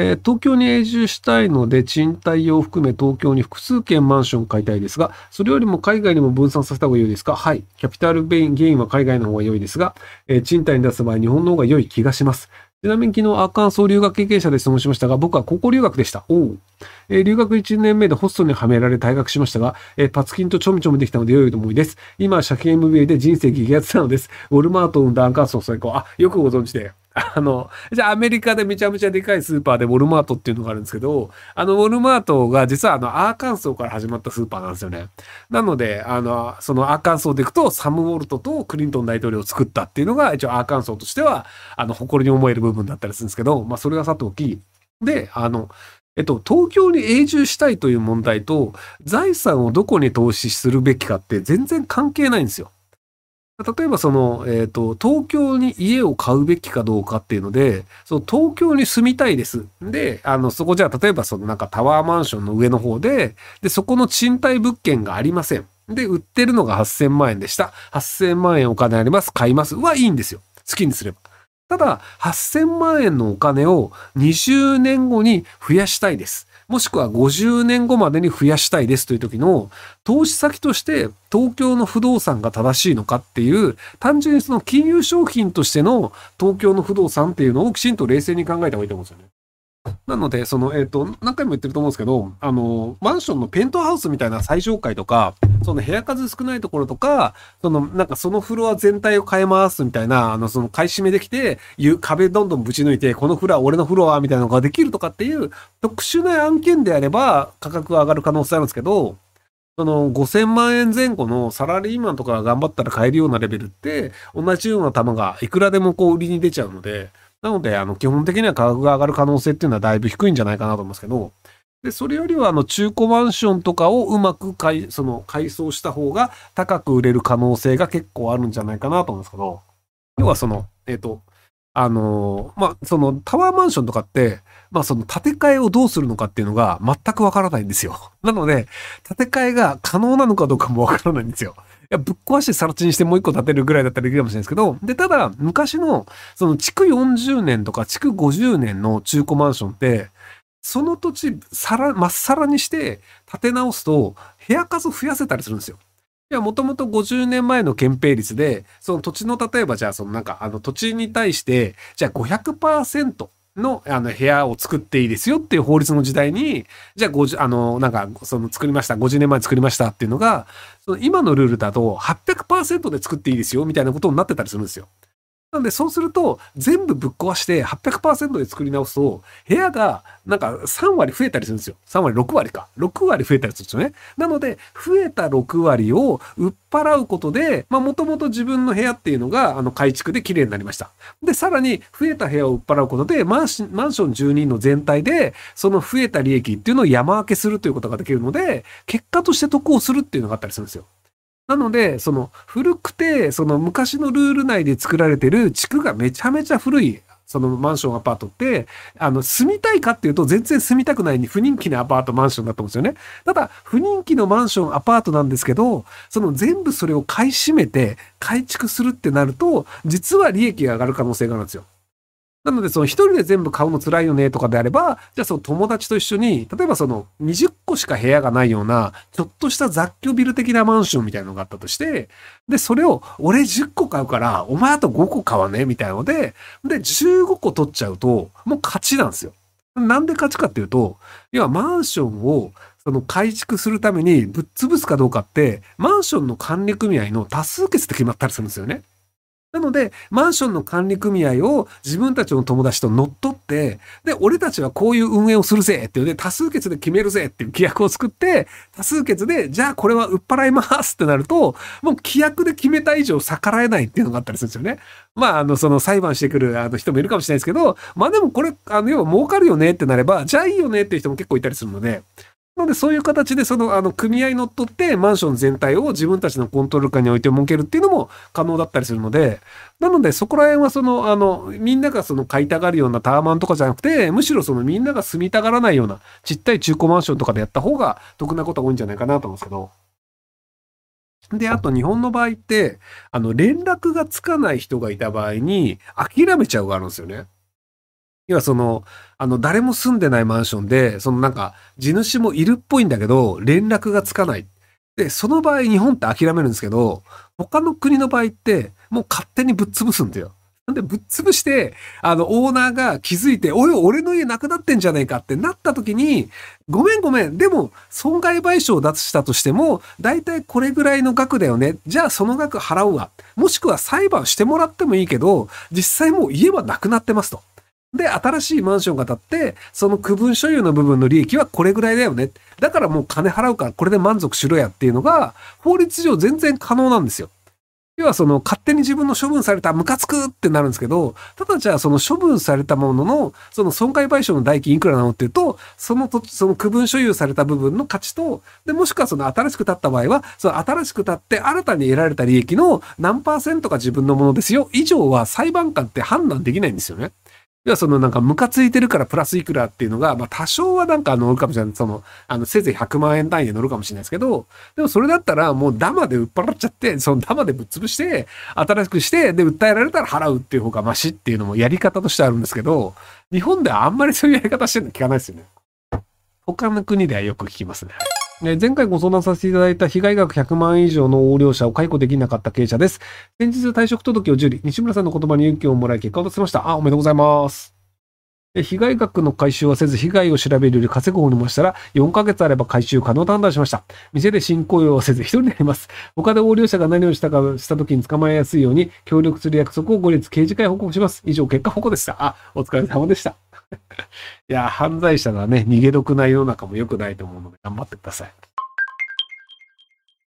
えー、東京に永住したいので、賃貸用を含め東京に複数軒マンションを買いたいですが、それよりも海外にも分散させた方が良いですか？はい。キャピタルゲインは海外の方が良いですが、えー、賃貸に出す場合、日本の方が良い気がします。ちなみに昨日アーカンソー留学経験者で質問しましたが、僕は高校留学でした。おえー、留学1年目でホストにはめられ退学しましたが、えー、パツキンとちょみちょみできたので良いと思いです。今は社経 MBA で人生激アツなのです。ウォルマートを生んだアーカンソー最高。あ、よくご存知で。あの、じゃあアメリカでめちゃめちゃでかいスーパーでウォルマートっていうのがあるんですけど、あのウォルマートが実はあのアーカンソーから始まったスーパーなんですよね。なので、あの、そのアーカンソーでいくとサム・ウォルトとクリントン大統領を作ったっていうのが一応アーカンソーとしては、あの、誇りに思える部分だったりするんですけど、まあそれはさておき、で、あの、えっと、東京に永住したいという問題と、財産をどこに投資するべきかって全然関係ないんですよ。例えばその、えっ、ー、と、東京に家を買うべきかどうかっていうので、その東京に住みたいです。で、あの、そこじゃあ、例えばそのなんかタワーマンションの上の方で、で、そこの賃貸物件がありません。で、売ってるのが8000万円でした。8000万円お金あります。買います。はいいんですよ。好きにすれば。ただ、8000万円のお金を20年後に増やしたいです。もしくは50年後までに増やしたいですという時の投資先として東京の不動産が正しいのかっていう単純にその金融商品としての東京の不動産っていうのをきちんと冷静に考えた方がいいと思うんですよね。なので、その、えっ、ー、と、何回も言ってると思うんですけど、あの、マンションのペントハウスみたいな最上階とか、その部屋数少ないところとか、その、なんかそのフロア全体を変えますみたいな、あの、その買い占めできて、壁どんどんぶち抜いて、このフロア、俺のフロアみたいなのができるとかっていう特殊な案件であれば、価格が上がる可能性あるんですけど、その5000万円前後のサラリーマンとかが頑張ったら買えるようなレベルって、同じような球がいくらでもこう売りに出ちゃうので、なので、あの、基本的には価格が上がる可能性っていうのはだいぶ低いんじゃないかなと思いますけど、で、それよりは、あの、中古マンションとかをうまく改、その、改装した方が高く売れる可能性が結構あるんじゃないかなと思うんですけど、要はその、えっ、ー、と、あのまあ、その、タワーマンションとかって、まあ、その、建て替えをどうするのかっていうのが全くわからないんですよ。なので、建て替えが可能なのかどうかもわからないんですよ。や、ぶっ壊して更地にしてもう一個建てるぐらいだったらできるかもしれないですけど、で、ただ、昔の、その、築40年とか築50年の中古マンションって、その土地、さら、まっさらにして建て直すと、部屋数増やせたりするんですよ。いや、もともと50年前の憲兵率で、その土地の、例えばじゃあ、そのなんか、あの土地に対して、じゃあ500%、のあの部屋を作っていいですよっていう法律の時代に、じゃあ50、あの、なんか、その作りました、50年前作りましたっていうのが、その今のルールだと800%で作っていいですよみたいなことになってたりするんですよ。なんでそうすると全部ぶっ壊して800%で作り直すと部屋がなんか3割増えたりするんですよ。3割、6割か。6割増えたりするんですよね。なので増えた6割を売っ払うことで、まあもともと自分の部屋っていうのがあの改築で綺麗になりました。で、さらに増えた部屋を売っ払うことでマンシマンション住人の全体でその増えた利益っていうのを山分けするということができるので結果として得をするっていうのがあったりするんですよ。なので、その古くて、その昔のルール内で作られてる地区がめちゃめちゃ古い、そのマンション、アパートって、あの、住みたいかっていうと、全然住みたくないに不人気なアパート、マンションだと思うんですよね。ただ、不人気のマンション、アパートなんですけど、その全部それを買い占めて、改築するってなると、実は利益が上がる可能性があるんですよ。なので、その一人で全部買うの辛いよねとかであれば、じゃあその友達と一緒に、例えばその20個しか部屋がないような、ちょっとした雑居ビル的なマンションみたいなのがあったとして、で、それを俺10個買うから、お前あと5個買わねみたいなので、で、15個取っちゃうと、もう勝ちなんですよ。なんで勝ちかっていうと、要はマンションをその改築するためにぶっ潰すかどうかって、マンションの管理組合の多数決で決まったりするんですよね。なので、マンションの管理組合を自分たちの友達と乗っ取って、で、俺たちはこういう運営をするぜっていうね、多数決で決めるぜっていう規約を作って、多数決で、じゃあこれは売っ払いますってなると、もう規約で決めた以上逆らえないっていうのがあったりするんですよね。まあ、あの、その裁判してくるあの人もいるかもしれないですけど、まあでもこれ、あの、要は儲かるよねってなれば、じゃあいいよねっていう人も結構いたりするので、なので、そういう形で、その、あの、組合にのっとって、マンション全体を自分たちのコントロール下に置いて設けるっていうのも可能だったりするので、なので、そこら辺は、その、あの、みんながその買いたがるようなタワマンとかじゃなくて、むしろそのみんなが住みたがらないような、ちっちゃい中古マンションとかでやった方が得なことが多いんじゃないかなと思うんですけど。で、あと日本の場合って、あの、連絡がつかない人がいた場合に、諦めちゃうがあるんですよね。要はその、あの、誰も住んでないマンションで、そのなんか、地主もいるっぽいんだけど、連絡がつかない。で、その場合、日本って諦めるんですけど、他の国の場合って、もう勝手にぶっ潰すんだよ。なんでぶっ潰して、あの、オーナーが気づいて、おい、俺の家なくなってんじゃねえかってなった時に、ごめんごめん、でも、損害賠償を出したとしても、だいたいこれぐらいの額だよね。じゃあその額払うわ。もしくは裁判してもらってもいいけど、実際もう家はなくなってますと。で、新しいマンションが建って、その区分所有の部分の利益はこれぐらいだよね。だからもう金払うからこれで満足しろやっていうのが、法律上全然可能なんですよ。要はその勝手に自分の処分されたムカつくってなるんですけど、ただじゃあその処分されたものの、その損害賠償の代金いくらなのっていうと、その土地、その区分所有された部分の価値と、で、もしくはその新しく建った場合は、その新しく建って新たに得られた利益の何パーセントが自分のものですよ、以上は裁判官って判断できないんですよね。要はそのなんかムカついてるからプラスいくらっていうのが、まあ多少はなんか乗るかもしれない。その、あの、せいぜい100万円単位で乗るかもしれないですけど、でもそれだったらもうダマで売っ払っちゃって、そのダマでぶっ潰して、新しくして、で、訴えられたら払うっていう方がマシっていうのもやり方としてあるんですけど、日本ではあんまりそういうやり方してるの聞かないですよね。他の国ではよく聞きますね。前回ご相談させていただいた被害額100万円以上の横領者を解雇できなかった経営者です。先日退職届を受理、西村さんの言葉に勇気をもらい結果を出せました。あ、おめでとうございます。被害額の回収はせず、被害を調べるより稼ぐ方にもしたら、4ヶ月あれば回収可能と判断しました。店で新雇用をせず、一人になります。他で横領者が何をしたかした時に捕まえやすいように、協力する約束を後日刑事会報告します。以上、結果報告でした。あ、お疲れ様でした。いや、犯罪者がね、逃げ得な世の中も良くないと思うので、頑張ってください。